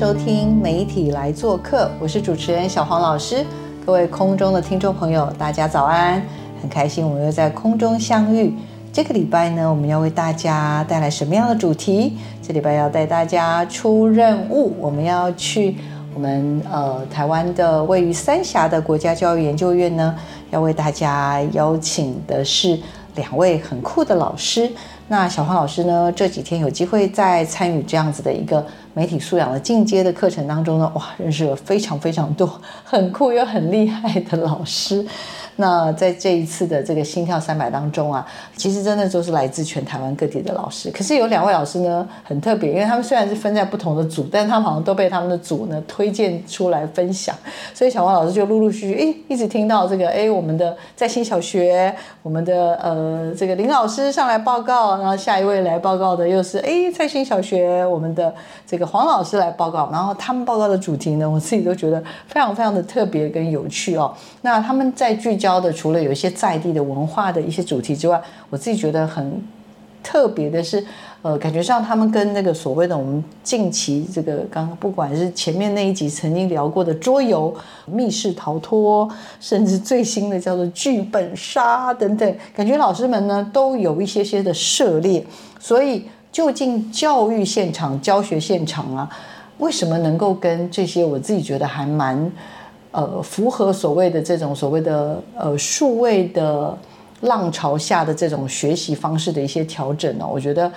收听媒体来做客，我是主持人小黄老师。各位空中的听众朋友，大家早安！很开心我们又在空中相遇。这个礼拜呢，我们要为大家带来什么样的主题？这礼拜要带大家出任务，我们要去我们呃台湾的位于三峡的国家教育研究院呢，要为大家邀请的是两位很酷的老师。那小黄老师呢，这几天有机会在参与这样子的一个媒体素养的进阶的课程当中呢，哇，认识了非常非常多很酷又很厉害的老师。那在这一次的这个心跳三百当中啊，其实真的都是来自全台湾各地的老师。可是有两位老师呢很特别，因为他们虽然是分在不同的组，但他们好像都被他们的组呢推荐出来分享。所以小王老师就陆陆续续诶一直听到这个诶我们的在新小学，我们的呃这个林老师上来报告，然后下一位来报告的又是诶在新小学我们的这个黄老师来报告，然后他们报告的主题呢，我自己都觉得非常非常的特别跟有趣哦。那他们在聚焦。的除了有一些在地的文化的一些主题之外，我自己觉得很特别的是，呃，感觉上他们跟那个所谓的我们近期这个刚刚不管是前面那一集曾经聊过的桌游、密室逃脱，甚至最新的叫做剧本杀等等，感觉老师们呢都有一些些的涉猎。所以，就近教育现场、教学现场啊，为什么能够跟这些我自己觉得还蛮。呃，符合所谓的这种所谓的呃数位的浪潮下的这种学习方式的一些调整呢，我觉得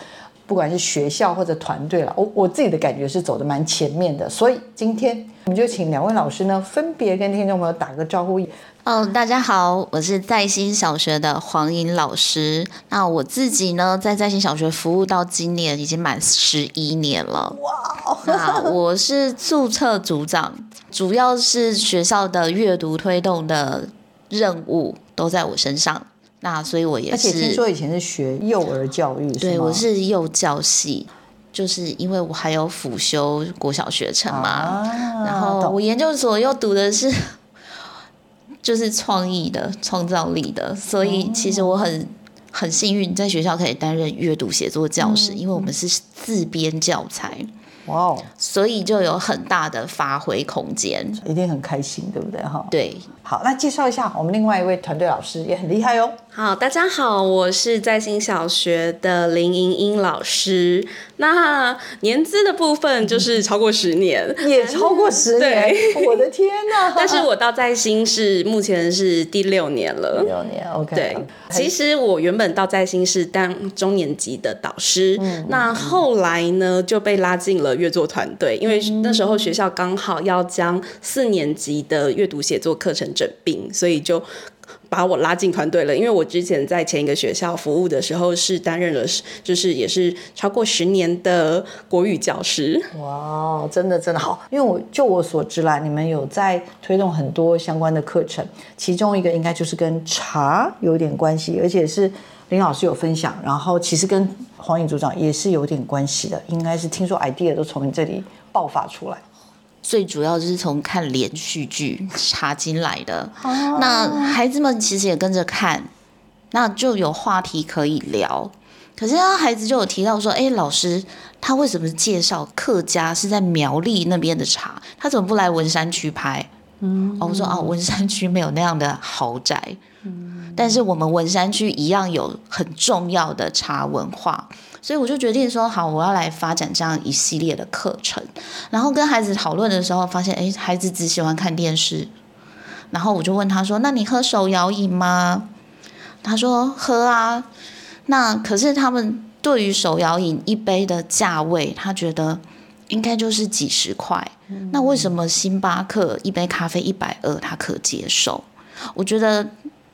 不管是学校或者团队了，我我自己的感觉是走的蛮前面的。所以今天我们就请两位老师呢，分别跟听众朋友打个招呼。哦，大家好，我是在新小学的黄颖老师。那我自己呢，在在新小学服务到今年已经满十一年了。哇，那我是注册组长。主要是学校的阅读推动的任务都在我身上，那所以我也是。而且听说以前是学幼儿教育，对，我是幼教系，就是因为我还有辅修国小学程嘛，然后我研究所又读的是 就是创意的、创造力的，所以其实我很很幸运在学校可以担任阅读写作教师，因为我们是自编教材。哇哦！所以就有很大的发挥空间，一定很开心，对不对？哈，对。好，那介绍一下我们另外一位团队老师，也很厉害哦。好，大家好，我是在新小学的林莹莹老师。那年资的部分就是超过十年，也超过十年。我的天哪！但是我到在新是目前是第六年了。六年，OK。对，其实我原本到在新是当中年级的导师，那后来呢就被拉进了阅作团队，因为那时候学校刚好要将四年级的阅读写作课程整并，所以就。把我拉进团队了，因为我之前在前一个学校服务的时候是担任了，就是也是超过十年的国语教师。哇，真的真的好，因为我就我所知啦，你们有在推动很多相关的课程，其中一个应该就是跟茶有点关系，而且是林老师有分享，然后其实跟黄颖组长也是有点关系的，应该是听说 idea 都从你这里爆发出来。最主要就是从看连续剧查进来的，那孩子们其实也跟着看，那就有话题可以聊。可是他孩子就有提到说：“哎，老师，他为什么介绍客家是在苗栗那边的茶？他怎么不来文山区拍？”嗯，我说：“哦，文山区没有那样的豪宅。”但是我们文山区一样有很重要的茶文化，所以我就决定说好，我要来发展这样一系列的课程。然后跟孩子讨论的时候，发现哎，孩子只喜欢看电视。然后我就问他说：“那你喝手摇饮吗？”他说：“喝啊。”那可是他们对于手摇饮一杯的价位，他觉得应该就是几十块。那为什么星巴克一杯咖啡一百二他可接受？我觉得。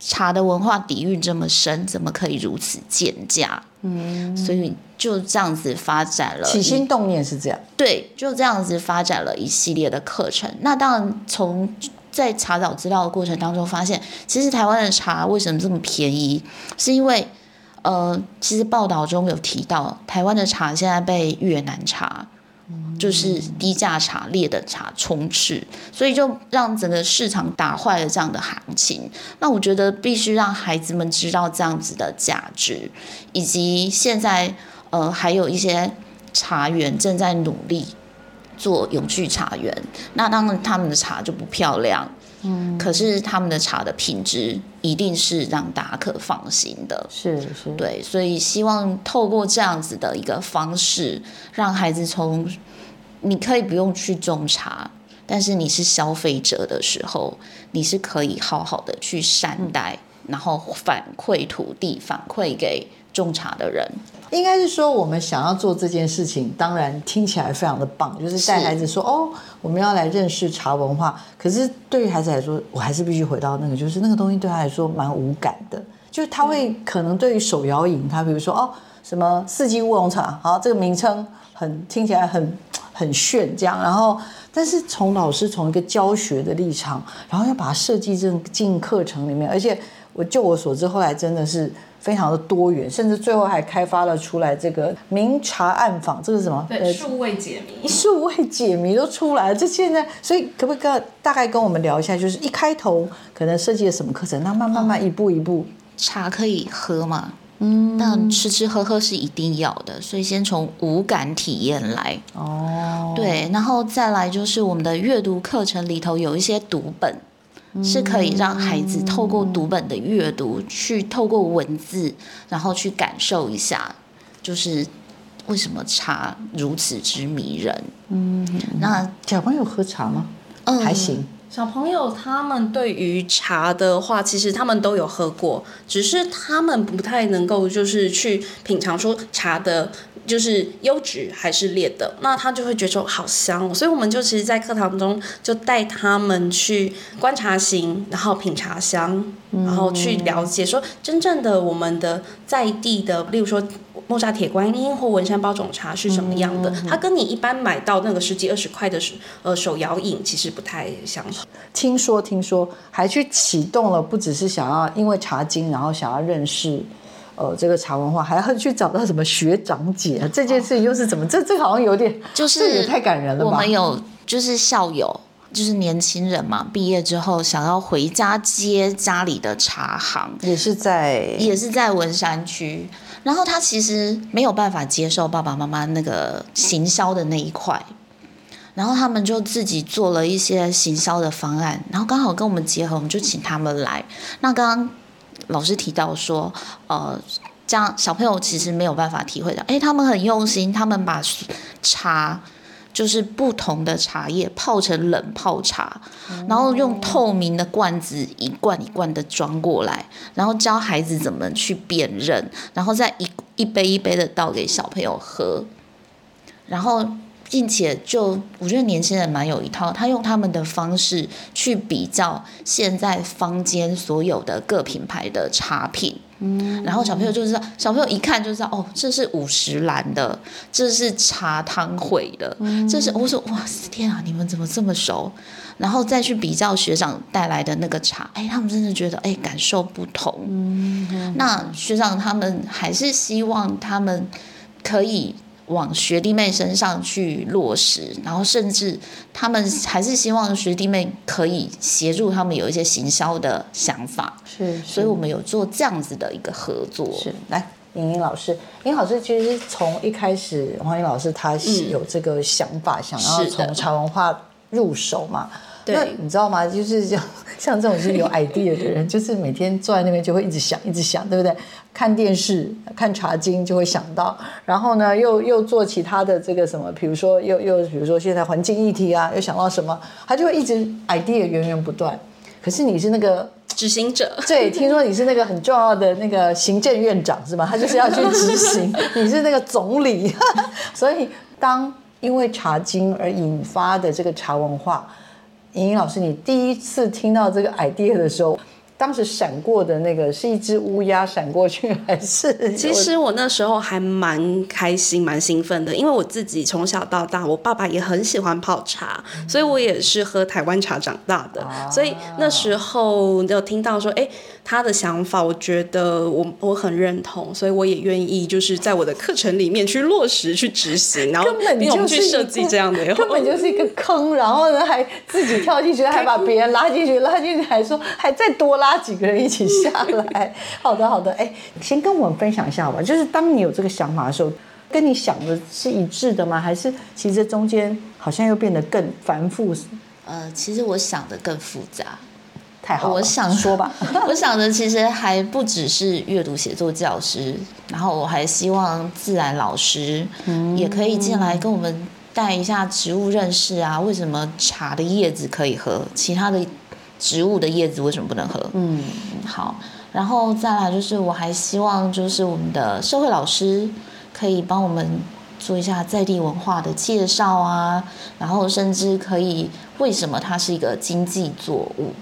茶的文化底蕴这么深，怎么可以如此贱价？嗯，所以就这样子发展了。起心动念是这样，对，就这样子发展了一系列的课程。那当然，从在查找资料的过程当中，发现其实台湾的茶为什么这么便宜，是因为呃，其实报道中有提到，台湾的茶现在被越南茶。就是低价茶、劣的茶充斥，所以就让整个市场打坏了这样的行情。那我觉得必须让孩子们知道这样子的价值，以及现在呃还有一些茶园正在努力做永续茶园。那当然他们的茶就不漂亮。嗯，可是他们的茶的品质一定是让大家可放心的，是是，对，所以希望透过这样子的一个方式，让孩子从你可以不用去种茶，但是你是消费者的时候，你是可以好好的去善待，然后反馈土地，反馈给种茶的人。应该是说，我们想要做这件事情，当然听起来非常的棒，就是带孩子说哦，我们要来认识茶文化。可是对于孩子来说，我还是必须回到那个，就是那个东西对他来说蛮无感的，就是他会可能对于手摇饮，他比如说哦，什么四季乌龙茶，好，这个名称很听起来很很炫，这样，然后但是从老师从一个教学的立场，然后要把它设计进进课程里面，而且我就我所知，后来真的是。非常的多元，甚至最后还开发了出来这个明察暗访，这是什么？对，数位解谜，数位解谜都出来了。这现在，所以可不可以跟大概跟我们聊一下，就是一开头可能设计了什么课程，那慢慢慢一步一步，茶可以喝嘛？嗯，但吃吃喝喝是一定要的，所以先从五感体验来。哦，对，然后再来就是我们的阅读课程里头有一些读本。是可以让孩子透过读本的阅读，去透过文字，然后去感受一下，就是为什么茶如此之迷人。嗯，那小朋友喝茶吗？嗯，还行。小朋友他们对于茶的话，其实他们都有喝过，只是他们不太能够就是去品尝说茶的。就是优质还是劣的，那他就会觉得好香，所以我们就其实，在课堂中就带他们去观察型，然后品茶香，然后去了解说真正的我们的在地的，例如说莫扎铁观音或文山包种茶是什么样的，它跟你一般买到那个十几二十块的呃手摇饮其实不太相同。听说听说还去启动了，不只是想要因为茶经，然后想要认识。呃，这个茶文化还要去找到什么学长姐？这件事情又是怎么？这这好像有点，就是这也太感人了吧？我们有就是校友，就是年轻人嘛，毕业之后想要回家接家里的茶行，也是在也是在文山区。然后他其实没有办法接受爸爸妈妈那个行销的那一块，然后他们就自己做了一些行销的方案，然后刚好跟我们结合，我们就请他们来。那刚刚。老师提到说，呃，这样小朋友其实没有办法体会到，哎，他们很用心，他们把茶就是不同的茶叶泡成冷泡茶，然后用透明的罐子一罐一罐的装过来，然后教孩子怎么去辨认，然后再一一杯一杯的倒给小朋友喝，然后。并且就我觉得年轻人蛮有一套，他用他们的方式去比较现在坊间所有的各品牌的茶品，嗯，然后小朋友就知道，小朋友一看就知道，哦，这是五十兰的，这是茶汤会的，这是我说哇天啊，你们怎么这么熟？然后再去比较学长带来的那个茶，哎，他们真的觉得哎感受不同，嗯，那学长他们还是希望他们可以。往学弟妹身上去落实，然后甚至他们还是希望学弟妹可以协助他们有一些行销的想法，是，所以我们有做这样子的一个合作。是，来，莹莹老师，莹老师其实从一开始，黄莹老师他有这个想法，想要从茶文化入手嘛。那你知道吗？就是像 像这种是有 idea 的人，就是每天坐在那边就会一直想，一直想，对不对？看电视、看茶经就会想到，然后呢，又又做其他的这个什么，比如说又又比如说现在环境议题啊，又想到什么，他就会一直 idea 源源不断。可是你是那个执行者，对，听说你是那个很重要的那个行政院长是吧？他就是要去执行，你是那个总理，所以当因为茶经而引发的这个茶文化。莹莹老师，你第一次听到这个 idea 的时候，当时闪过的那个是一只乌鸦闪过去，还是？其实我那时候还蛮开心、蛮兴奋的，因为我自己从小到大，我爸爸也很喜欢泡茶，所以我也是喝台湾茶长大的。所以那时候就听到说，哎，他的想法，我觉得我我很认同，所以我也愿意就是在我的课程里面去落实、去执行，然后并我去设计这样的，根本就是一个坑，然后呢还自己跳进去，还把别人拉进去，拉进去还说还再多拉几个人一起下来。好的，好的，哎，先跟我们分享一下吧，就是当你有这个想法的时候，跟你想的是一致的吗？还是其实中间好像又变得更繁复？呃，其实我想的更复杂。太好，我想说吧，我想的其实还不只是阅读写作教师，然后我还希望自然老师也可以进来跟我们带一下植物认识啊。为什么茶的叶子可以喝，其他的植物的叶子为什么不能喝？嗯，好，然后再来就是我还希望就是我们的社会老师可以帮我们做一下在地文化的介绍啊，然后甚至可以为什么它是一个经济作物。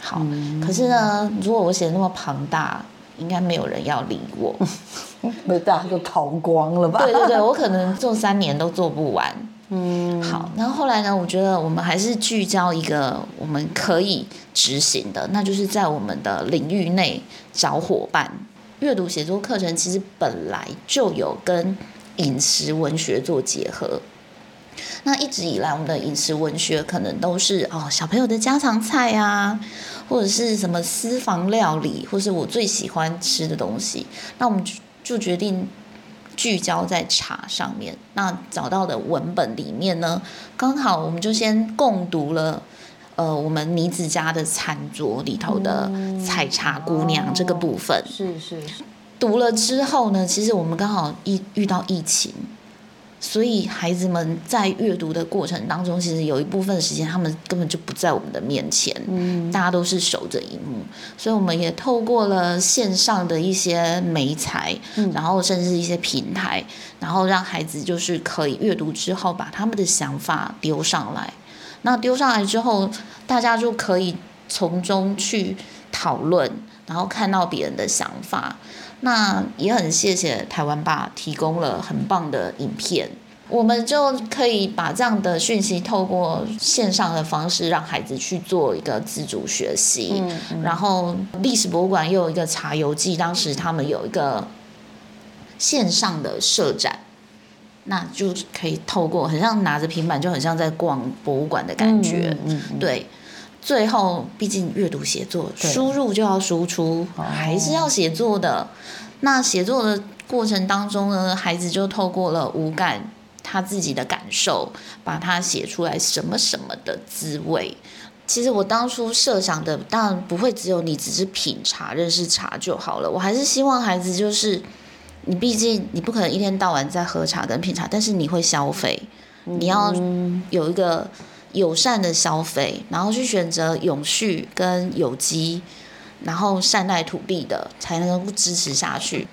好，可是呢，如果我写的那么庞大，应该没有人要理我，那大家都逃光了吧？对对对，我可能做三年都做不完。嗯，好，然后后来呢，我觉得我们还是聚焦一个我们可以执行的，那就是在我们的领域内找伙伴。阅读写作课程其实本来就有跟饮食文学做结合。那一直以来，我们的饮食文学可能都是哦小朋友的家常菜啊，或者是什么私房料理，或是我最喜欢吃的东西。那我们就就决定聚焦在茶上面。那找到的文本里面呢，刚好我们就先共读了呃我们妮子家的餐桌里头的采茶姑娘这个部分。是是是。读了之后呢，其实我们刚好遇遇到疫情。所以孩子们在阅读的过程当中，其实有一部分时间他们根本就不在我们的面前，嗯，大家都是守着荧幕，所以我们也透过了线上的一些媒材，嗯，然后甚至一些平台，然后让孩子就是可以阅读之后把他们的想法丢上来，那丢上来之后，大家就可以从中去讨论，然后看到别人的想法。那也很谢谢台湾爸提供了很棒的影片，我们就可以把这样的讯息透过线上的方式让孩子去做一个自主学习。然后历史博物馆又有一个茶游记，当时他们有一个线上的设展，那就可以透过很像拿着平板，就很像在逛博物馆的感觉。嗯对。最后，毕竟阅读写作，输入就要输出，还是要写作的。那写作的过程当中呢，孩子就透过了五感，他自己的感受，把它写出来，什么什么的滋味。其实我当初设想的，当然不会只有你只是品茶、认识茶就好了。我还是希望孩子就是，你毕竟你不可能一天到晚在喝茶跟品茶，但是你会消费，你要有一个。友善的消费，然后去选择永续跟有机，然后善待土地的，才能够支持下去。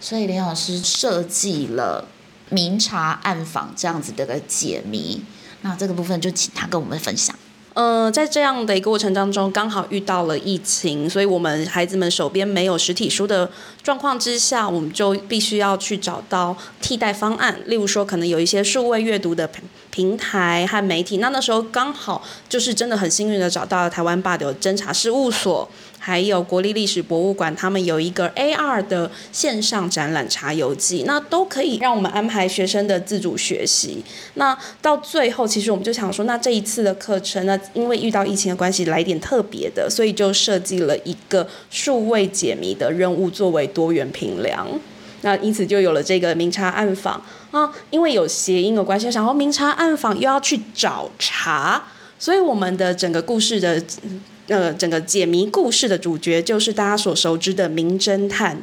所以林老师设计了明察暗访这样子的个解谜，那这个部分就请他跟我们分享。嗯，在这样的一个过程当中，刚好遇到了疫情，所以我们孩子们手边没有实体书的状况之下，我们就必须要去找到替代方案。例如说，可能有一些数位阅读的平台和媒体。那那时候刚好就是真的很幸运的找到了台湾霸的侦查事务所。还有国立历史博物馆，他们有一个 AR 的线上展览《茶游记》，那都可以让我们安排学生的自主学习。那到最后，其实我们就想说，那这一次的课程，那因为遇到疫情的关系，来点特别的，所以就设计了一个数位解谜的任务作为多元评量。那因此就有了这个明察暗访啊，因为有谐音的关系，想说明察暗访又要去找茶，所以我们的整个故事的。呃，整个解谜故事的主角就是大家所熟知的名侦探，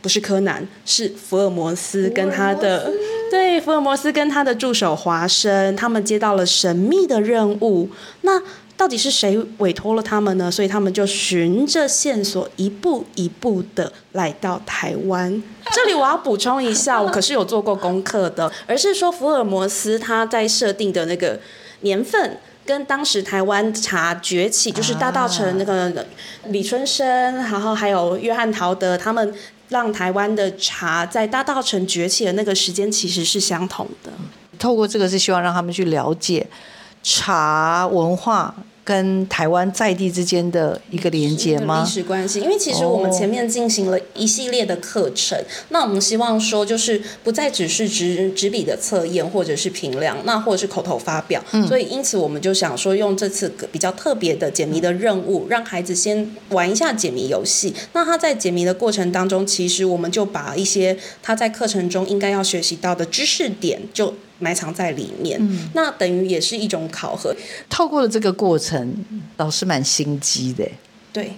不是柯南，是福尔摩斯跟他的对福尔摩斯跟他的助手华生，他们接到了神秘的任务。那到底是谁委托了他们呢？所以他们就循着线索一步一步的来到台湾。这里我要补充一下，我可是有做过功课的，而是说福尔摩斯他在设定的那个年份。跟当时台湾茶崛起，就是大稻城那个李春生，然后还有约翰陶德他们。让台湾的茶在大稻城崛起的那个时间其实是相同的。透过这个是希望让他们去了解茶文化。跟台湾在地之间的一个连接吗？历史关系，因为其实我们前面进行了一系列的课程，那我们希望说就是不再只是纸纸笔的测验或者是评量，那或者是口头发表，所以因此我们就想说用这次比较特别的解谜的任务，让孩子先玩一下解谜游戏。那他在解谜的过程当中，其实我们就把一些他在课程中应该要学习到的知识点就。埋藏在里面，那等于也是一种考核。透过了这个过程，老师蛮心机的。对，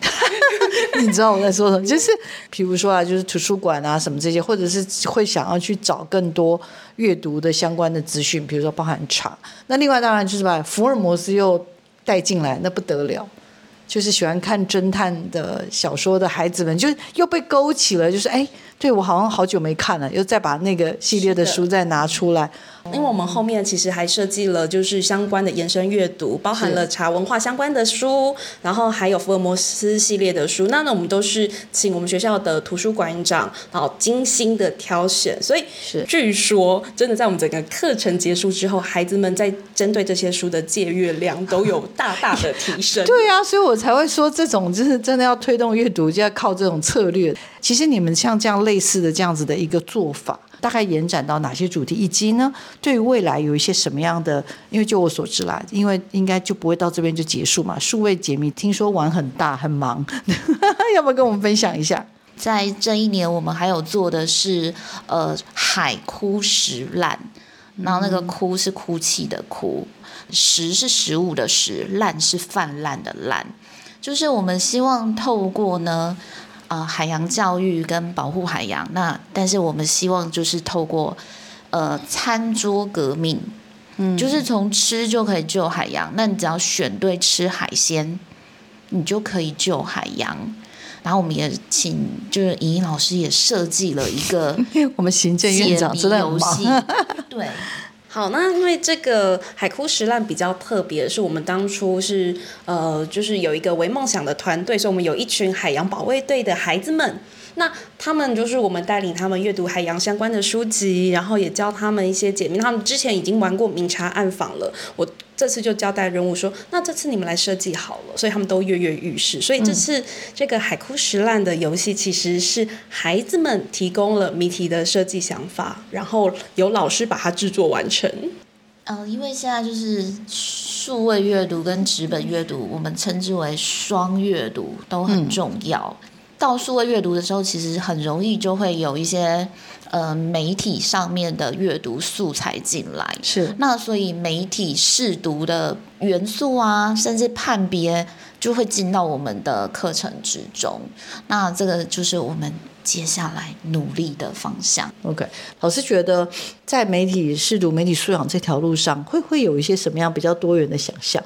你知道我在说什么？就是比如说啊，就是图书馆啊什么这些，或者是会想要去找更多阅读的相关的资讯，比如说包含茶。那另外当然就是把福尔摩斯又带进来，那不得了。就是喜欢看侦探的小说的孩子们，就又被勾起了，就是哎。对，我好像好久没看了，又再把那个系列的书再拿出来。因为我们后面其实还设计了就是相关的延伸阅读，包含了茶文化相关的书，然后还有福尔摩斯系列的书。那呢，我们都是请我们学校的图书馆长，然后精心的挑选。所以，据说真的在我们整个课程结束之后，孩子们在针对这些书的借阅量都有 大大的提升。对啊，所以我才会说，这种就是真的要推动阅读，就要靠这种策略。其实你们像这样类似的这样子的一个做法，大概延展到哪些主题，以及呢，对于未来有一些什么样的？因为就我所知啦，因为应该就不会到这边就结束嘛。数位解密听说玩很大很忙，要不要跟我们分享一下？在这一年，我们还有做的是呃海枯石烂，然后那个枯是哭泣的哭，食是食物的食，烂是泛滥的烂，就是我们希望透过呢。呃，海洋教育跟保护海洋，那但是我们希望就是透过呃餐桌革命，嗯，就是从吃就可以救海洋。那你只要选对吃海鲜，你就可以救海洋。然后我们也请就是莹莹老师也设计了一个 我们行政院长真的游戏，对。好，那因为这个海枯石烂比较特别，是我们当初是呃，就是有一个为梦想的团队，所以我们有一群海洋保卫队的孩子们。那他们就是我们带领他们阅读海洋相关的书籍，然后也教他们一些解密。他们之前已经玩过明察暗访了，我这次就交代任务说，那这次你们来设计好了，所以他们都跃跃欲试。所以这次这个海枯石烂的游戏其实是孩子们提供了谜题的设计想法，然后由老师把它制作完成。呃，因为现在就是数位阅读跟纸本阅读，我们称之为双阅读都很重要。到数位阅读的时候，其实很容易就会有一些呃媒体上面的阅读素材进来。是。那所以媒体试读的元素啊，甚至判别就会进到我们的课程之中。那这个就是我们接下来努力的方向。OK，老师觉得在媒体试读、媒体素养这条路上，会不会有一些什么样比较多元的想象？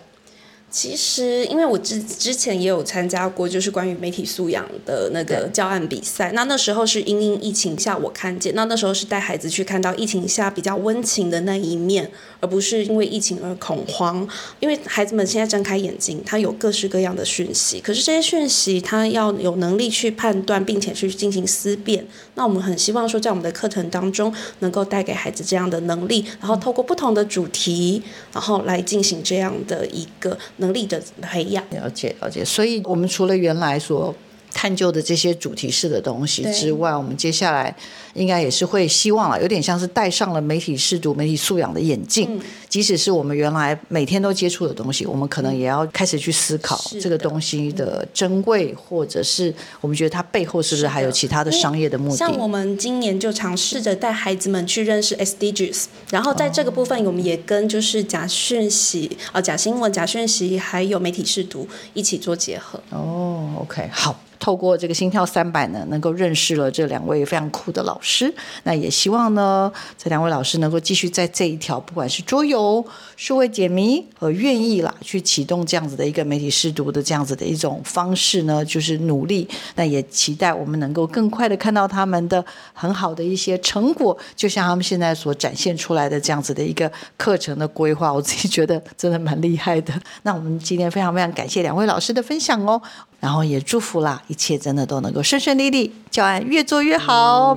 其实，因为我之之前也有参加过，就是关于媒体素养的那个教案比赛。那那时候是因应疫情下我看见，那那时候是带孩子去看到疫情下比较温情的那一面，而不是因为疫情而恐慌。因为孩子们现在睁开眼睛，他有各式各样的讯息，可是这些讯息他要有能力去判断，并且去进行思辨。那我们很希望说，在我们的课程当中，能够带给孩子这样的能力，然后透过不同的主题，然后来进行这样的一个。能力的培养，了解了解。所以，我们除了原来所探究的这些主题式的东西之外，我们接下来。应该也是会希望了，有点像是戴上了媒体视读、媒体素养的眼镜。即使是我们原来每天都接触的东西，我们可能也要开始去思考这个东西的珍贵，或者是我们觉得它背后是不是还有其他的商业的目的。像我们今年就尝试着带孩子们去认识 SDGs，然后在这个部分，我们也跟就是假讯息啊、假新闻、假讯息，还有媒体视读一起做结合。哦，，OK，好。透过这个心跳三百呢，能够认识了这两位非常酷的老老师。那也希望呢，这两位老师能够继续在这一条，不管是桌游、数位解谜，和愿意啦去启动这样子的一个媒体试读的这样子的一种方式呢，就是努力。那也期待我们能够更快的看到他们的很好的一些成果，就像他们现在所展现出来的这样子的一个课程的规划，我自己觉得真的蛮厉害的。那我们今天非常非常感谢两位老师的分享哦。然后也祝福啦，一切真的都能够顺顺利利，教案越做越好。我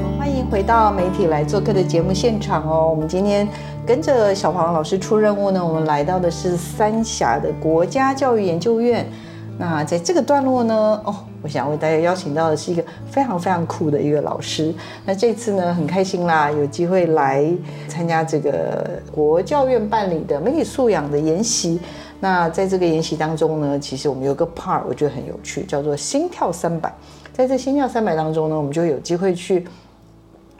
们欢迎回到媒体来做客的节目现场哦。我们今天跟着小黄老师出任务呢，我们来到的是三峡的国家教育研究院。那在这个段落呢，哦，我想为大家邀请到的是一个非常非常酷的一个老师。那这次呢，很开心啦，有机会来参加这个国教院办理的媒体素养的研习。那在这个研习当中呢，其实我们有个 part 我觉得很有趣，叫做心跳三百。在这心跳三百当中呢，我们就有机会去。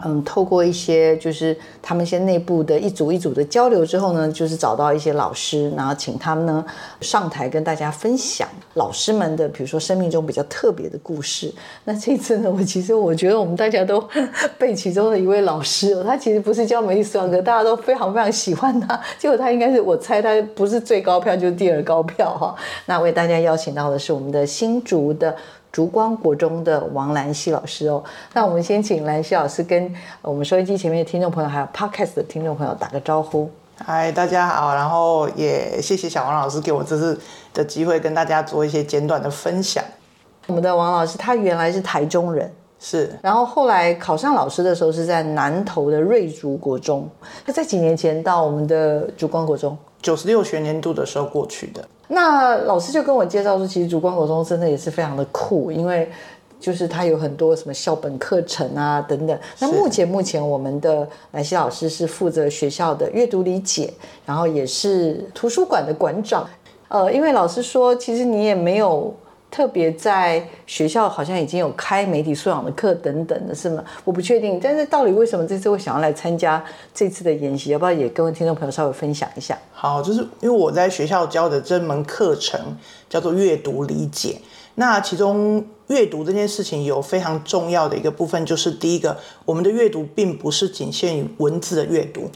嗯，透过一些就是他们一些内部的一组一组的交流之后呢，就是找到一些老师，然后请他们呢上台跟大家分享老师们的，比如说生命中比较特别的故事。那这次呢，我其实我觉得我们大家都 被其中的一位老师，他其实不是教媒体素养课，大家都非常非常喜欢他。结果他应该是我猜他不是最高票就是第二高票哈。那为大家邀请到的是我们的新竹的。烛光国中的王兰希老师哦，那我们先请兰希老师跟我们收音机前面的听众朋友，还有 Podcast 的听众朋友打个招呼。嗨，大家好，然后也谢谢小王老师给我这次的机会，跟大家做一些简短的分享。我们的王老师他原来是台中人，是，然后后来考上老师的时候是在南投的瑞竹国中，他在几年前到我们的烛光国中。九十六学年度的时候过去的，那老师就跟我介绍说，其实烛光国中真的也是非常的酷，因为就是它有很多什么校本课程啊等等。那目前目前我们的莱西老师是负责学校的阅读理解，然后也是图书馆的馆长。呃，因为老师说，其实你也没有。特别在学校好像已经有开媒体素养的课等等的是吗？我不确定，但是到底为什么这次会想要来参加这次的研习？要不要也跟听众朋友稍微分享一下？好，就是因为我在学校教的这门课程叫做阅读理解，那其中阅读这件事情有非常重要的一个部分，就是第一个，我们的阅读并不是仅限于文字的阅读，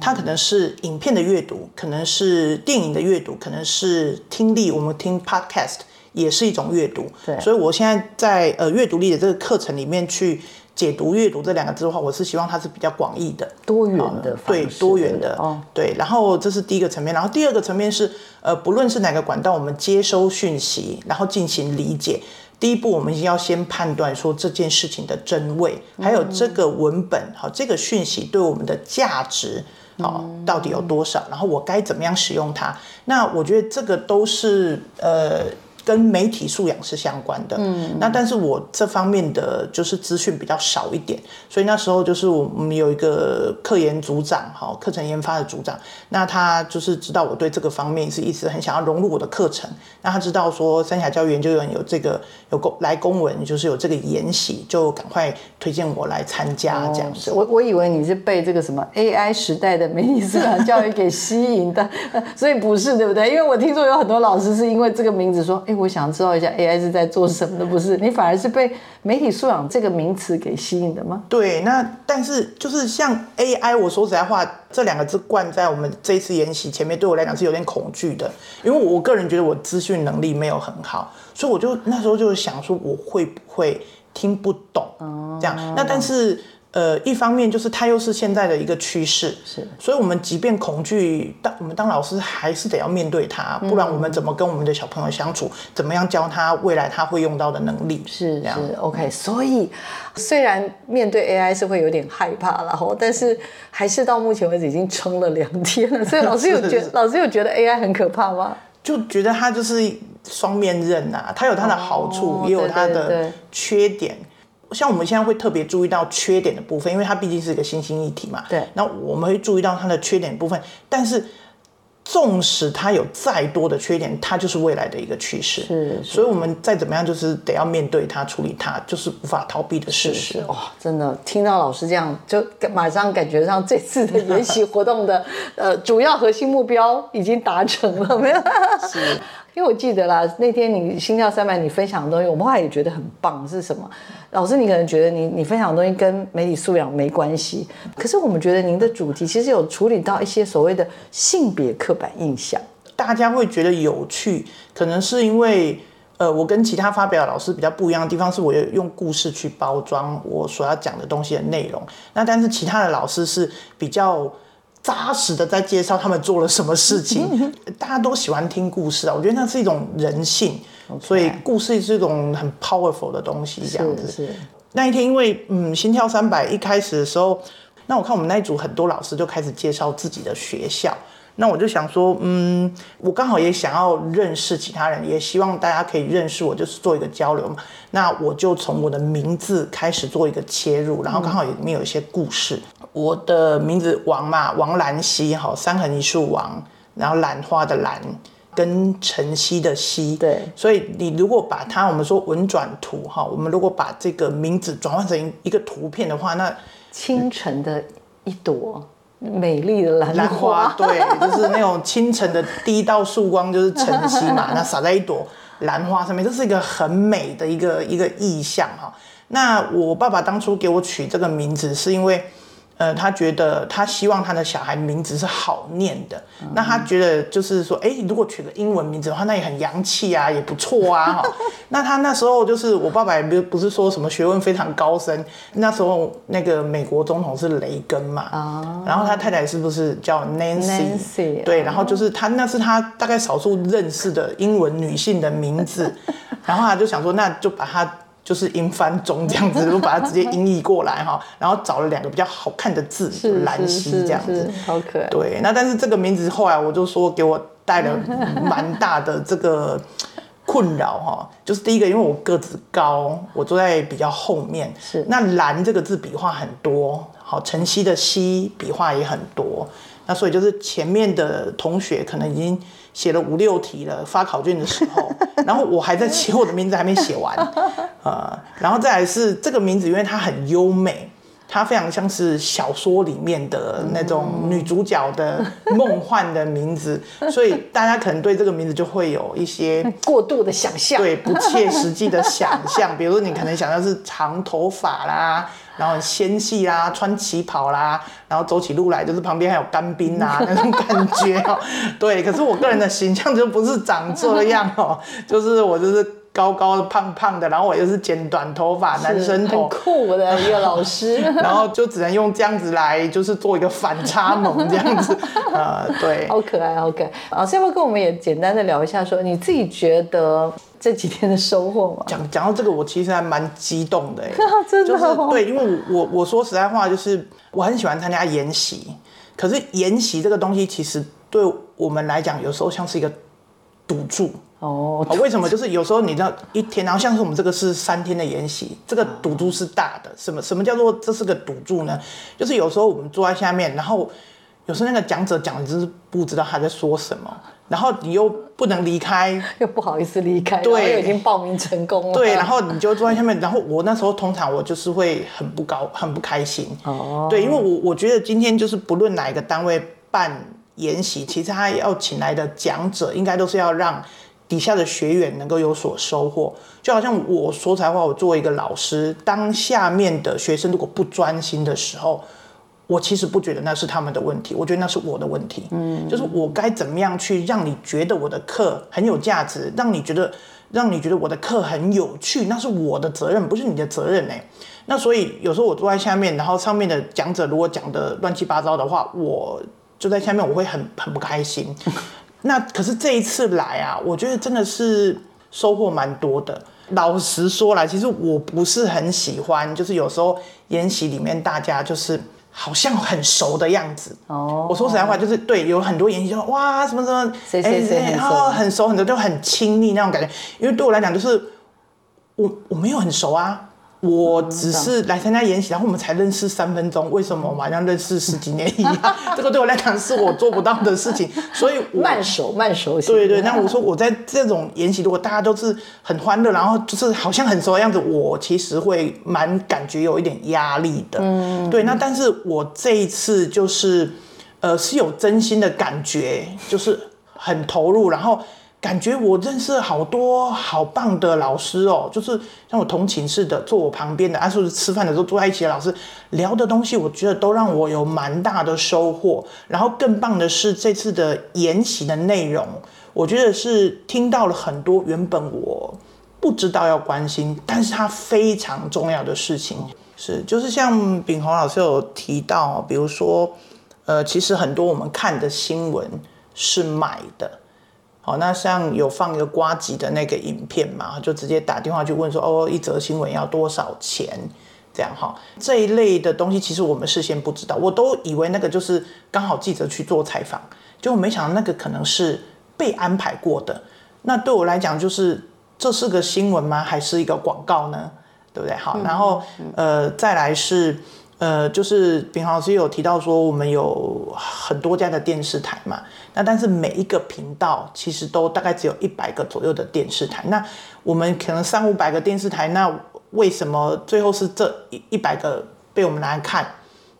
它可能是影片的阅读，可能是电影的阅读，可能是听力，我们听 podcast。也是一种阅读，对，所以我现在在呃阅读力的这个课程里面去解读阅读这两个字的话，我是希望它是比较广义的、多元的，对，多元的，哦，对。然后这是第一个层面，然后第二个层面是呃，不论是哪个管道，我们接收讯息，然后进行理解，第一步我们要先判断说这件事情的真伪，还有这个文本好，这个讯息对我们的价值好到底有多少，然后我该怎么样使用它？那我觉得这个都是呃。跟媒体素养是相关的，嗯，那但是我这方面的就是资讯比较少一点，所以那时候就是我们有一个科研组长，哈，课程研发的组长，那他就是知道我对这个方面是一直很想要融入我的课程，那他知道说三峡教育研究院有这个有公来公文，就是有这个研习，就赶快推荐我来参加这样子。我我以为你是被这个什么 AI 时代的媒体素养教育给吸引的，所以不是对不对？因为我听说有很多老师是因为这个名字说，哎。我想知道一下 AI 是在做什么的，不是你反而是被媒体素养这个名词给吸引的吗？对，那但是就是像 AI，我说实在话，这两个字冠在我们这一次研习前面，对我来讲是有点恐惧的，因为我个人觉得我资讯能力没有很好，所以我就那时候就想说，我会不会听不懂？这样，那但是。呃，一方面就是它又是现在的一个趋势，是，所以我们即便恐惧，当我们当老师还是得要面对它，不然我们怎么跟我们的小朋友相处？怎么样教他未来他会用到的能力？是是 OK。所以虽然面对 AI 是会有点害怕然后但是还是到目前为止已经撑了两天了。所以老师有觉老师有觉得 AI 很可怕吗？就觉得它就是双面刃呐，它有它的好处，也有它的缺点。像我们现在会特别注意到缺点的部分，因为它毕竟是一个新兴议题嘛。对。那我们会注意到它的缺点部分，但是纵使它有再多的缺点，它就是未来的一个趋势。是，所以我们再怎么样，就是得要面对它，处理它，就是无法逃避的事实。哇，真的听到老师这样，就马上感觉上这次的研习活动的呃主要核心目标已经达成了，没有？是，因为我记得啦，那天你心跳三百，你分享的东西，我们后来也觉得很棒，是什么？老师，你可能觉得你你分享的东西跟媒体素养没关系，可是我们觉得您的主题其实有处理到一些所谓的性别刻板印象，大家会觉得有趣，可能是因为呃，我跟其他发表老师比较不一样的地方，是我有用故事去包装我所要讲的东西的内容。那但是其他的老师是比较扎实的在介绍他们做了什么事情，大家都喜欢听故事啊，我觉得那是一种人性。所以故事是一种很 powerful 的东西，这样子。是那一天，因为嗯，心跳三百一开始的时候，那我看我们那一组很多老师就开始介绍自己的学校，那我就想说，嗯，我刚好也想要认识其他人，也希望大家可以认识我，就是做一个交流嘛。那我就从我的名字开始做一个切入，然后刚好里面有一些故事。我的名字王嘛，王兰溪，哈，三横一竖王，然后兰花的兰。跟晨曦的曦，对，所以你如果把它，我们说文转图哈，我们如果把这个名字转换成一个图片的话，那清晨的一朵美丽的兰兰花，对，就是那种清晨的第一道曙光，就是晨曦嘛，那洒在一朵兰花上面，这是一个很美的一个一个意象哈。那我爸爸当初给我取这个名字，是因为。呃，他觉得他希望他的小孩名字是好念的，那他觉得就是说，哎，如果取个英文名字的话，那也很洋气啊，也不错啊，哈。那他那时候就是我爸爸也不不是说什么学问非常高深，那时候那个美国总统是雷根嘛，啊，然后他太太是不是叫 Nancy？对，然后就是他那是他大概少数认识的英文女性的名字，然后他就想说，那就把他。就是英翻中这样子，我把它直接音译过来哈，然后找了两个比较好看的字，兰溪这样子，好可爱。对，那但是这个名字后来我就说给我带了 蛮大的这个困扰哈，就是第一个，因为我个子高，我坐在比较后面，是那兰这个字笔画很多，好晨曦的曦笔画也很多，那所以就是前面的同学可能已经。写了五六题了，发考卷的时候，然后我还在写我的名字还没写完，呃，然后再来是这个名字，因为它很优美，它非常像是小说里面的那种女主角的梦幻的名字，所以大家可能对这个名字就会有一些过度的想象，对不切实际的想象，比如说你可能想象是长头发啦。然后纤细啦，穿旗袍啦，然后走起路来就是旁边还有干冰啊 那种感觉哦。对，可是我个人的形象就不是长这样哦，就是我就是高高的、胖胖的，然后我又是剪短头发，男生头，很酷的一个老师。然后就只能用这样子来，就是做一个反差萌这样子。呃，对，好可爱，好可爱。老师要不要跟我们也简单的聊一下，说你自己觉得？这几天的收获嘛，讲讲到这个，我其实还蛮激动的，真的，就是对，因为我我我说实在话，就是我很喜欢参加研习，可是研习这个东西，其实对我们来讲，有时候像是一个赌注哦。为什么？就是有时候你知道一天，然后像是我们这个是三天的研习，这个赌注是大的。什么什么叫做这是个赌注呢？就是有时候我们坐在下面，然后有时候那个讲者讲的就是不知道他在说什么。然后你又不能离开，又不好意思离开，对，已经报名成功了。对，然后你就坐在下面，然后我那时候通常我就是会很不高，很不开心。哦，对，因为我我觉得今天就是不论哪一个单位办研习，其实他要请来的讲者，应该都是要让底下的学员能够有所收获。就好像我说才话，我作为一个老师，当下面的学生如果不专心的时候。我其实不觉得那是他们的问题，我觉得那是我的问题。嗯，就是我该怎么样去让你觉得我的课很有价值，让你觉得让你觉得我的课很有趣，那是我的责任，不是你的责任呢。那所以有时候我坐在下面，然后上面的讲者如果讲的乱七八糟的话，我就在下面我会很很不开心。那可是这一次来啊，我觉得真的是收获蛮多的。老实说来，其实我不是很喜欢，就是有时候研习里面大家就是。好像很熟的样子哦。我说实在话，就是对，有很多演习就哇什么什么，谁谁谁很熟，很熟很多，就很亲密那种感觉。因为对我来讲，就是我我没有很熟啊，我只是来参加演习，然后我们才认识三分钟，为什么好像认识十几年一样？这个对我来讲是我做不到的事情，所以我慢熟慢熟型。对对，那我说我在这种演习，如果大家都是很欢乐，然后就是好像很熟的样子，我其实会蛮感觉有一点压力的。嗯，对。那但是我这一次就是呃是有真心的感觉，就是很投入，然后。感觉我认识好多好棒的老师哦，就是像我同寝室的，坐我旁边的，啊，是不是吃饭的时候坐在一起的老师，聊的东西，我觉得都让我有蛮大的收获。然后更棒的是这次的研习的内容，我觉得是听到了很多原本我不知道要关心，但是它非常重要的事情。是，就是像炳宏老师有提到，比如说，呃，其实很多我们看的新闻是买的。哦，那像有放一个瓜吉的那个影片嘛，就直接打电话去问说，哦，一则新闻要多少钱？这样哈，这一类的东西其实我们事先不知道，我都以为那个就是刚好记者去做采访，结果没想到那个可能是被安排过的。那对我来讲，就是这是个新闻吗？还是一个广告呢？对不对？好，然后呃，再来是。呃，就是炳豪老师有提到说，我们有很多家的电视台嘛，那但是每一个频道其实都大概只有一百个左右的电视台，那我们可能三五百个电视台，那为什么最后是这一一百个被我们来看？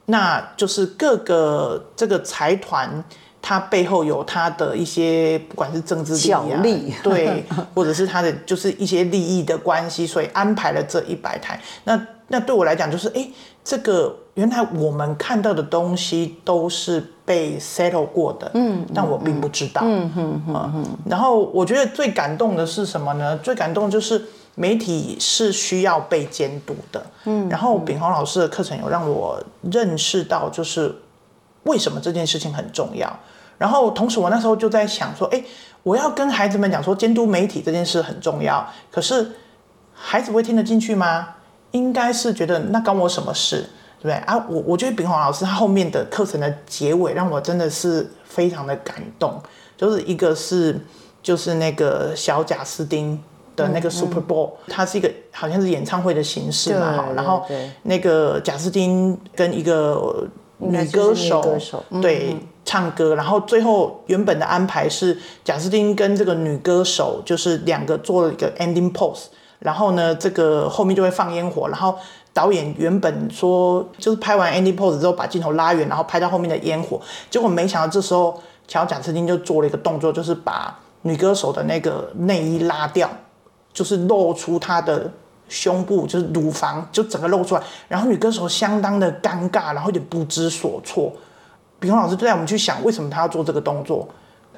那就是各个这个财团，它背后有它的一些不管是政治利益，对，或者是它的就是一些利益的关系，所以安排了这一百台。那那对我来讲，就是哎。这个原来我们看到的东西都是被 settle 过的，嗯，但我并不知道，嗯哼哼然后我觉得最感动的是什么呢？最感动就是媒体是需要被监督的，嗯。然后炳宏老师的课程有让我认识到，就是为什么这件事情很重要。然后同时我那时候就在想说，哎，我要跟孩子们讲说，监督媒体这件事很重要，可是孩子会听得进去吗？应该是觉得那关我什么事，对不对？啊？我我觉得炳煌老师他后面的课程的结尾让我真的是非常的感动，就是一个是就是那个小贾斯汀的那个 Super Bowl，它是一个好像是演唱会的形式嘛，哈，然后那个贾斯汀跟一个女歌手对唱歌，然后最后原本的安排是贾斯汀跟这个女歌手。就是两个做了一个 ending pose。然后呢，这个后面就会放烟火。然后导演原本说就是拍完 Andy pose 之后把镜头拉远，然后拍到后面的烟火。结果没想到这时候乔贾斯汀就做了一个动作，就是把女歌手的那个内衣拉掉，就是露出她的胸部，就是乳房就整个露出来。然后女歌手相当的尴尬，然后有点不知所措。比峰老师就带我们去想，为什么他要做这个动作？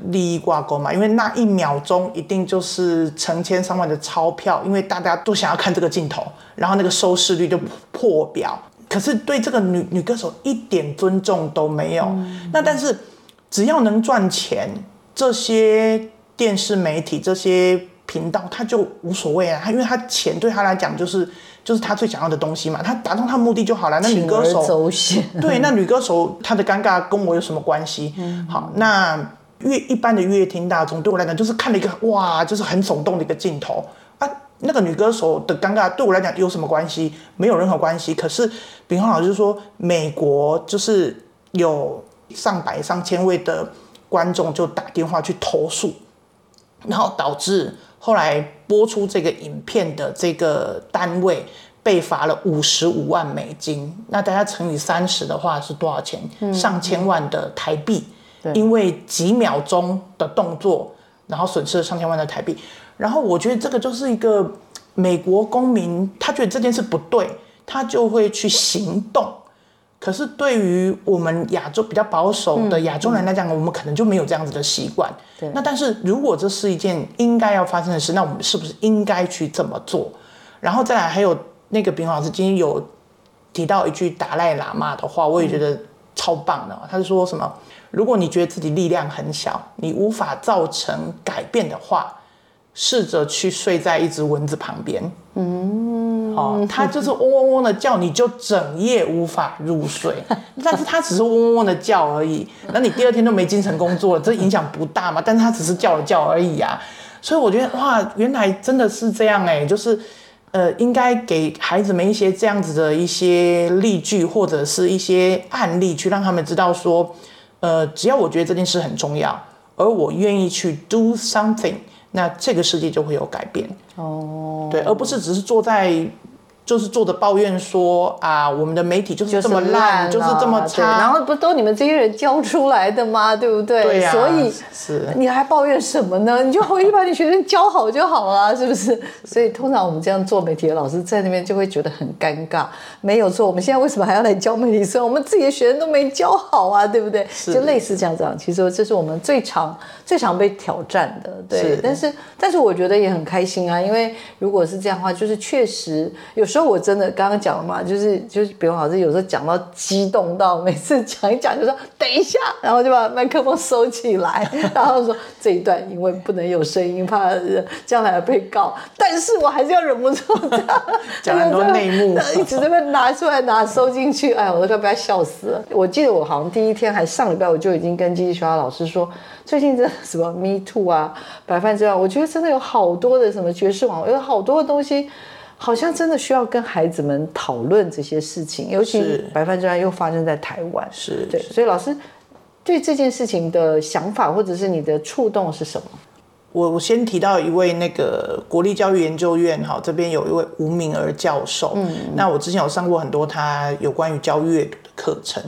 利益挂钩嘛，因为那一秒钟一定就是成千上万的钞票，因为大家都想要看这个镜头，然后那个收视率就破表。可是对这个女女歌手一点尊重都没有。那但是只要能赚钱，这些电视媒体、这些频道他就无所谓啊，他因为他钱对他来讲就是就是他最想要的东西嘛，他达到他目的就好了。那女歌手对，那女歌手她的尴尬跟我有什么关系？好，那。乐一般的乐听大众对我来讲就是看了一个哇，就是很耸动的一个镜头啊。那个女歌手的尴尬对我来讲有什么关系？没有任何关系。可是炳宏老师说，美国就是有上百上千位的观众就打电话去投诉，然后导致后来播出这个影片的这个单位被罚了五十五万美金。那大家乘以三十的话是多少钱？上千万的台币。因为几秒钟的动作，然后损失了上千万的台币，然后我觉得这个就是一个美国公民，他觉得这件事不对，他就会去行动。可是对于我们亚洲比较保守的亚洲人来讲，我们可能就没有这样子的习惯。那但是如果这是一件应该要发生的事，那我们是不是应该去这么做？然后再来还有那个炳老师今天有提到一句达赖喇嘛的话，我也觉得超棒的。他是说什么？如果你觉得自己力量很小，你无法造成改变的话，试着去睡在一只蚊子旁边。嗯，哦，它就是嗡嗡嗡的叫，你就整夜无法入睡。但是它只是嗡嗡嗡的叫而已，那你第二天都没精神工作了，这影响不大嘛？但是它只是叫了叫而已啊。所以我觉得哇，原来真的是这样哎，就是呃，应该给孩子们一些这样子的一些例句，或者是一些案例，去让他们知道说，呃，只要我觉得这件事很重要，而我愿意去 do something，那这个世界就会有改变。哦，对，而不是只是坐在。就是做的抱怨说啊，我们的媒体就是这么烂，就是这么差，然后不都你们这些人教出来的吗？对不对？对呀。所以是你还抱怨什么呢？你就回去把你学生教好就好了，是不是？所以通常我们这样做媒体的老师在那边就会觉得很尴尬。没有错，我们现在为什么还要来教媒体生？我们自己的学生都没教好啊，对不对？就类似这样子。其实这是我们最常、最常被挑战的。对。但是，但是我觉得也很开心啊，因为如果是这样的话，就是确实有时候。我真的刚刚讲了嘛，就是就是，比如老师有时候讲到激动到，每次讲一讲就说等一下，然后就把麦克风收起来，然后说这一段因为不能有声音，怕将来被告，但是我还是要忍不住 讲很多内幕，一直在那拿出来拿收进去，哎，我都快被他笑死了。我记得我好像第一天还上礼拜我就已经跟经济学校老师说，最近这什么 Me Too 啊，白饭之外，我觉得真的有好多的什么爵士网，有好多的东西。好像真的需要跟孩子们讨论这些事情，尤其白饭之案又发生在台湾，是对，所以老师对这件事情的想法或者是你的触动是什么？我我先提到一位那个国立教育研究院哈，这边有一位吴明儿教授，嗯，那我之前有上过很多他有关于教阅读的课程，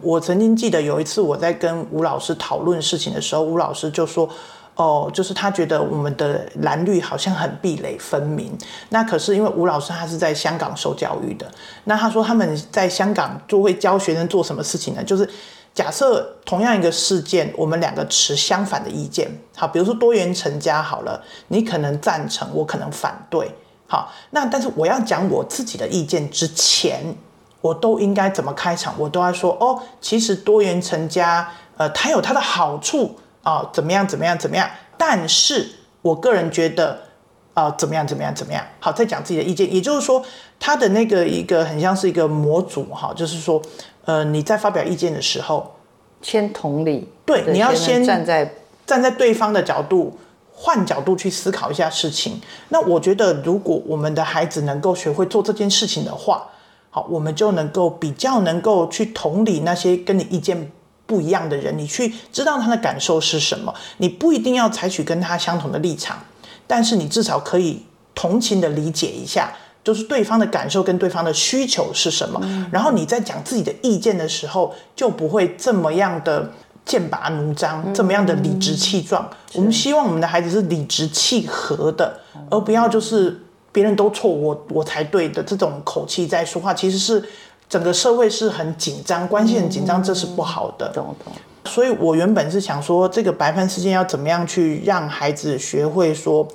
我曾经记得有一次我在跟吴老师讨论事情的时候，吴老师就说。哦，就是他觉得我们的蓝绿好像很壁垒分明。那可是因为吴老师他是在香港受教育的，那他说他们在香港就会教学生做什么事情呢？就是假设同样一个事件，我们两个持相反的意见，好，比如说多元成家好了，你可能赞成，我可能反对，好，那但是我要讲我自己的意见之前，我都应该怎么开场？我都要说哦，其实多元成家，呃，它有它的好处。啊，怎么样？怎么样？怎么样？但是我个人觉得，啊，怎么样？怎么样？怎么样？好，再讲自己的意见。也就是说，他的那个一个很像是一个模组，哈，就是说，呃，你在发表意见的时候，先同理，对，你要先站在站在对方的角度，换角度去思考一下事情。那我觉得，如果我们的孩子能够学会做这件事情的话，好，我们就能够比较能够去同理那些跟你意见。不一样的人，你去知道他的感受是什么。你不一定要采取跟他相同的立场，但是你至少可以同情的理解一下，就是对方的感受跟对方的需求是什么。然后你在讲自己的意见的时候，就不会这么样的剑拔弩张，这么样的理直气壮。我们希望我们的孩子是理直气和的，而不要就是别人都错，我我才对的这种口气在说话，其实是。整个社会是很紧张，关系很紧张，这是不好的。懂懂。所以我原本是想说，这个白饭事件要怎么样去让孩子学会说，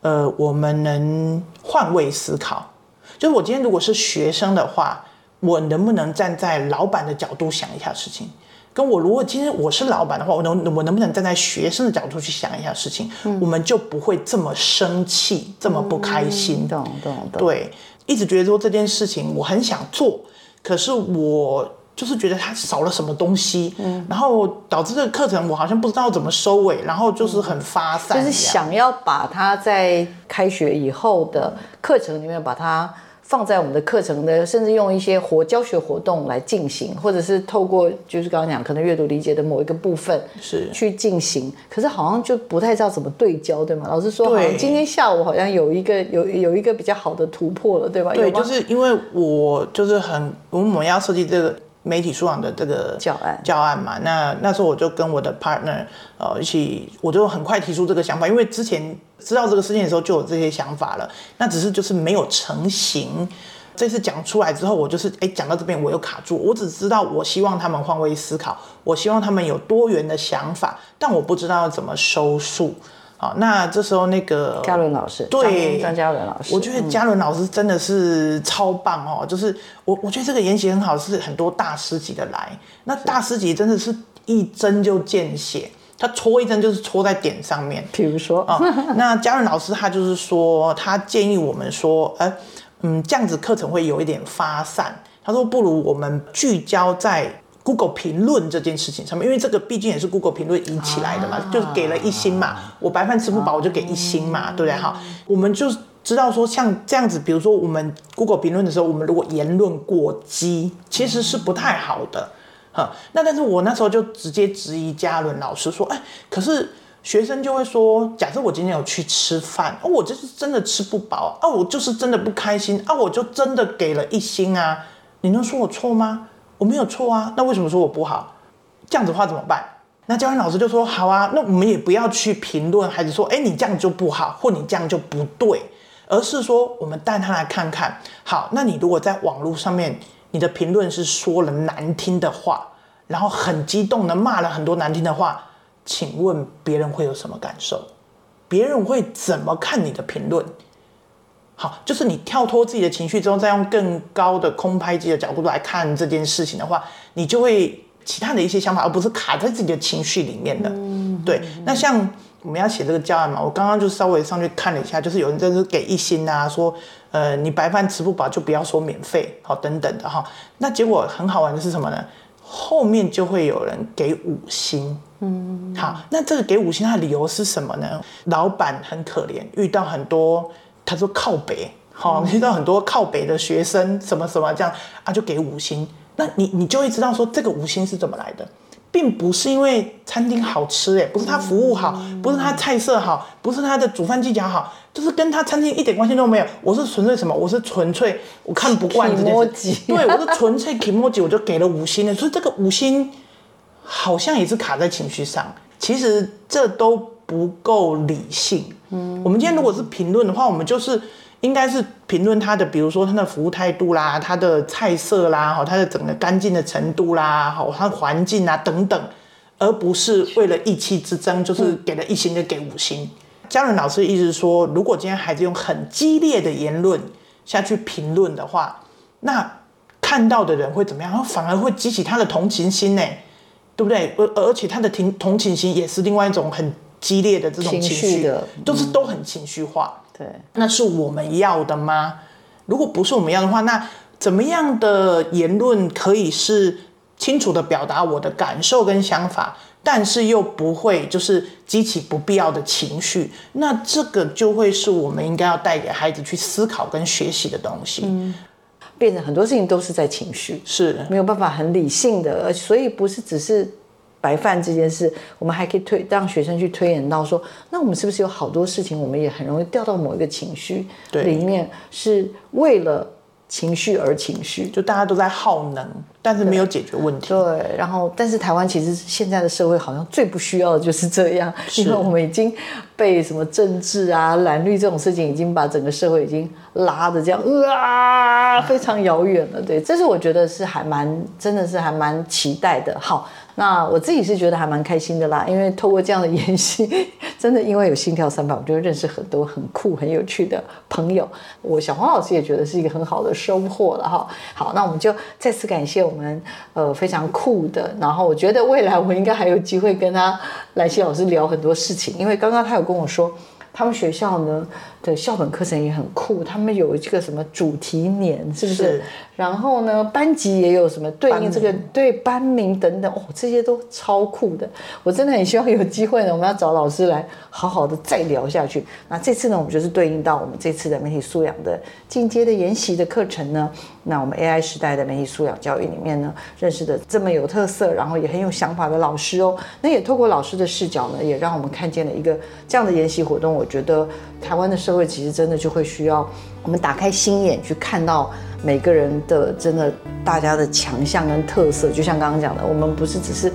呃，我们能换位思考。就是我今天如果是学生的话，我能不能站在老板的角度想一下事情？跟我如果今天我是老板的话，我能我能不能站在学生的角度去想一下事情？我们就不会这么生气，这么不开心。懂懂懂。对，一直觉得说这件事情我很想做。可是我就是觉得它少了什么东西，嗯，然后导致这个课程我好像不知道怎么收尾，然后就是很发散，就是想要把它在开学以后的课程里面把它。放在我们的课程的，甚至用一些活教学活动来进行，或者是透过就是刚刚讲可能阅读理解的某一个部分是去进行，可是好像就不太知道怎么对焦，对吗？老师说，好像今天下午好像有一个有有一个比较好的突破了，对吧？对，就是因为我就是很我们要设计这个。媒体素养的这个教案。教案嘛，那那时候我就跟我的 partner 呃一起，我就很快提出这个想法，因为之前知道这个事件的时候就有这些想法了，那只是就是没有成型。这次讲出来之后，我就是哎讲到这边我又卡住，我只知道我希望他们换位思考，我希望他们有多元的想法，但我不知道怎么收束。好，那这时候那个嘉伦老师，对张嘉伦老师，我觉得嘉伦老师真的是超棒哦。就是我，我觉得这个研习很好，是很多大师级的来。那大师级真的是一针就见血，他戳一针就是戳在点上面。比如说啊，那嘉伦老师他就是说，他建议我们说，哎，嗯，这样子课程会有一点发散。他说，不如我们聚焦在。Google 评论这件事情上面，因为这个毕竟也是 Google 评论引起来的嘛，就是给了一星嘛，我白饭吃不饱，我就给一星嘛，对不对？哈，我们就知道说像这样子，比如说我们 Google 评论的时候，我们如果言论过激，其实是不太好的。哈，那但是我那时候就直接质疑嘉伦老师说，哎，可是学生就会说，假设我今天有去吃饭，哦我就是真的吃不饱啊，我就是真的不开心啊，我就真的给了一星啊，你能说我错吗？我没有错啊，那为什么说我不好？这样子的话怎么办？那教练老师就说，好啊，那我们也不要去评论孩子说，哎，你这样就不好，或你这样就不对。而是说，我们带他来看看。好，那你如果在网络上面，你的评论是说了难听的话，然后很激动的骂了很多难听的话，请问别人会有什么感受？别人会怎么看你的评论？好，就是你跳脱自己的情绪之后，再用更高的空拍机的角度来看这件事情的话，你就会其他的一些想法，而不是卡在自己的情绪里面的。对，那像。我们要写这个教案嘛？我刚刚就稍微上去看了一下，就是有人就是给一星啊，说呃你白饭吃不饱就不要说免费，好等等的哈。那结果很好玩的是什么呢？后面就会有人给五星，嗯，好，那这个给五星它的理由是什么呢？老板很可怜，遇到很多他说靠北，好遇到很多靠北的学生什么什么这样啊，就给五星。那你你就会知道说这个五星是怎么来的。并不是因为餐厅好吃，哎，不是他服务好，不是他菜色好，不是他的煮饭技巧好，就是跟他餐厅一点关系都没有。我是纯粹什么？我是纯粹我看不惯这件事。对，我是纯粹 emoji，我就给了五星的。所以这个五星好像也是卡在情绪上。其实这都不够理性。嗯，我们今天如果是评论的话，我们就是。应该是评论他的，比如说他的服务态度啦，他的菜色啦，好，他的整个干净的程度啦，好，他的环境啊等等，而不是为了意气之争，就是给了一星就给五星。嘉伦老师意思说，如果今天孩子用很激烈的言论下去评论的话，那看到的人会怎么样？反而会激起他的同情心呢，对不对？而而且他的同同情心也是另外一种很激烈的这种情绪，都是都很情绪化。对，那是我们要的吗？如果不是我们要的话，那怎么样的言论可以是清楚的表达我的感受跟想法，但是又不会就是激起不必要的情绪？那这个就会是我们应该要带给孩子去思考跟学习的东西。嗯，变成很多事情都是在情绪，是没有办法很理性的，所以不是只是。白饭这件事，我们还可以推让学生去推演到说，那我们是不是有好多事情，我们也很容易掉到某一个情绪里面，是为了情绪而情绪，就大家都在耗能，但是没有解决问题。对，然后但是台湾其实现在的社会好像最不需要的就是这样，因为我们已经被什么政治啊、蓝绿这种事情已经把整个社会已经拉的这样啊非常遥远了。对，这是我觉得是还蛮真的是还蛮期待的。好。那我自己是觉得还蛮开心的啦，因为透过这样的演戏，真的因为有心跳三百，我就认识很多很酷、很有趣的朋友。我小黄老师也觉得是一个很好的收获了哈。好，那我们就再次感谢我们呃非常酷的，然后我觉得未来我应该还有机会跟他兰溪老师聊很多事情，因为刚刚他有跟我说，他们学校呢的校本课程也很酷，他们有这个什么主题年，是不是？然后呢，班级也有什么对应这个对班名等等哦，这些都超酷的。我真的很希望有机会呢，我们要找老师来好好的再聊下去。那这次呢，我们就是对应到我们这次的媒体素养的进阶的研习的课程呢。那我们 AI 时代的媒体素养教育里面呢，认识的这么有特色，然后也很有想法的老师哦。那也透过老师的视角呢，也让我们看见了一个这样的研习活动。我觉得台湾的社会其实真的就会需要我们打开心眼去看到。每个人的真的，大家的强项跟特色，就像刚刚讲的，我们不是只是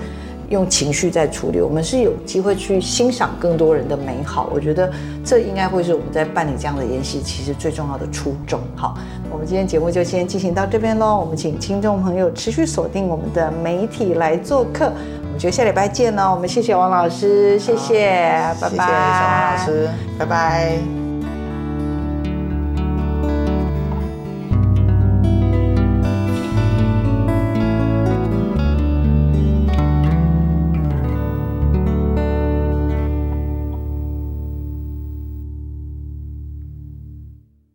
用情绪在处理，我们是有机会去欣赏更多人的美好。我觉得这应该会是我们在办理这样的研习，其实最重要的初衷。好，我们今天节目就先进行到这边喽。我们请听众朋友持续锁定我们的媒体来做客，我们就下礼拜见喽。我们谢谢王老师，谢谢，拜拜，谢谢小王老师，拜拜。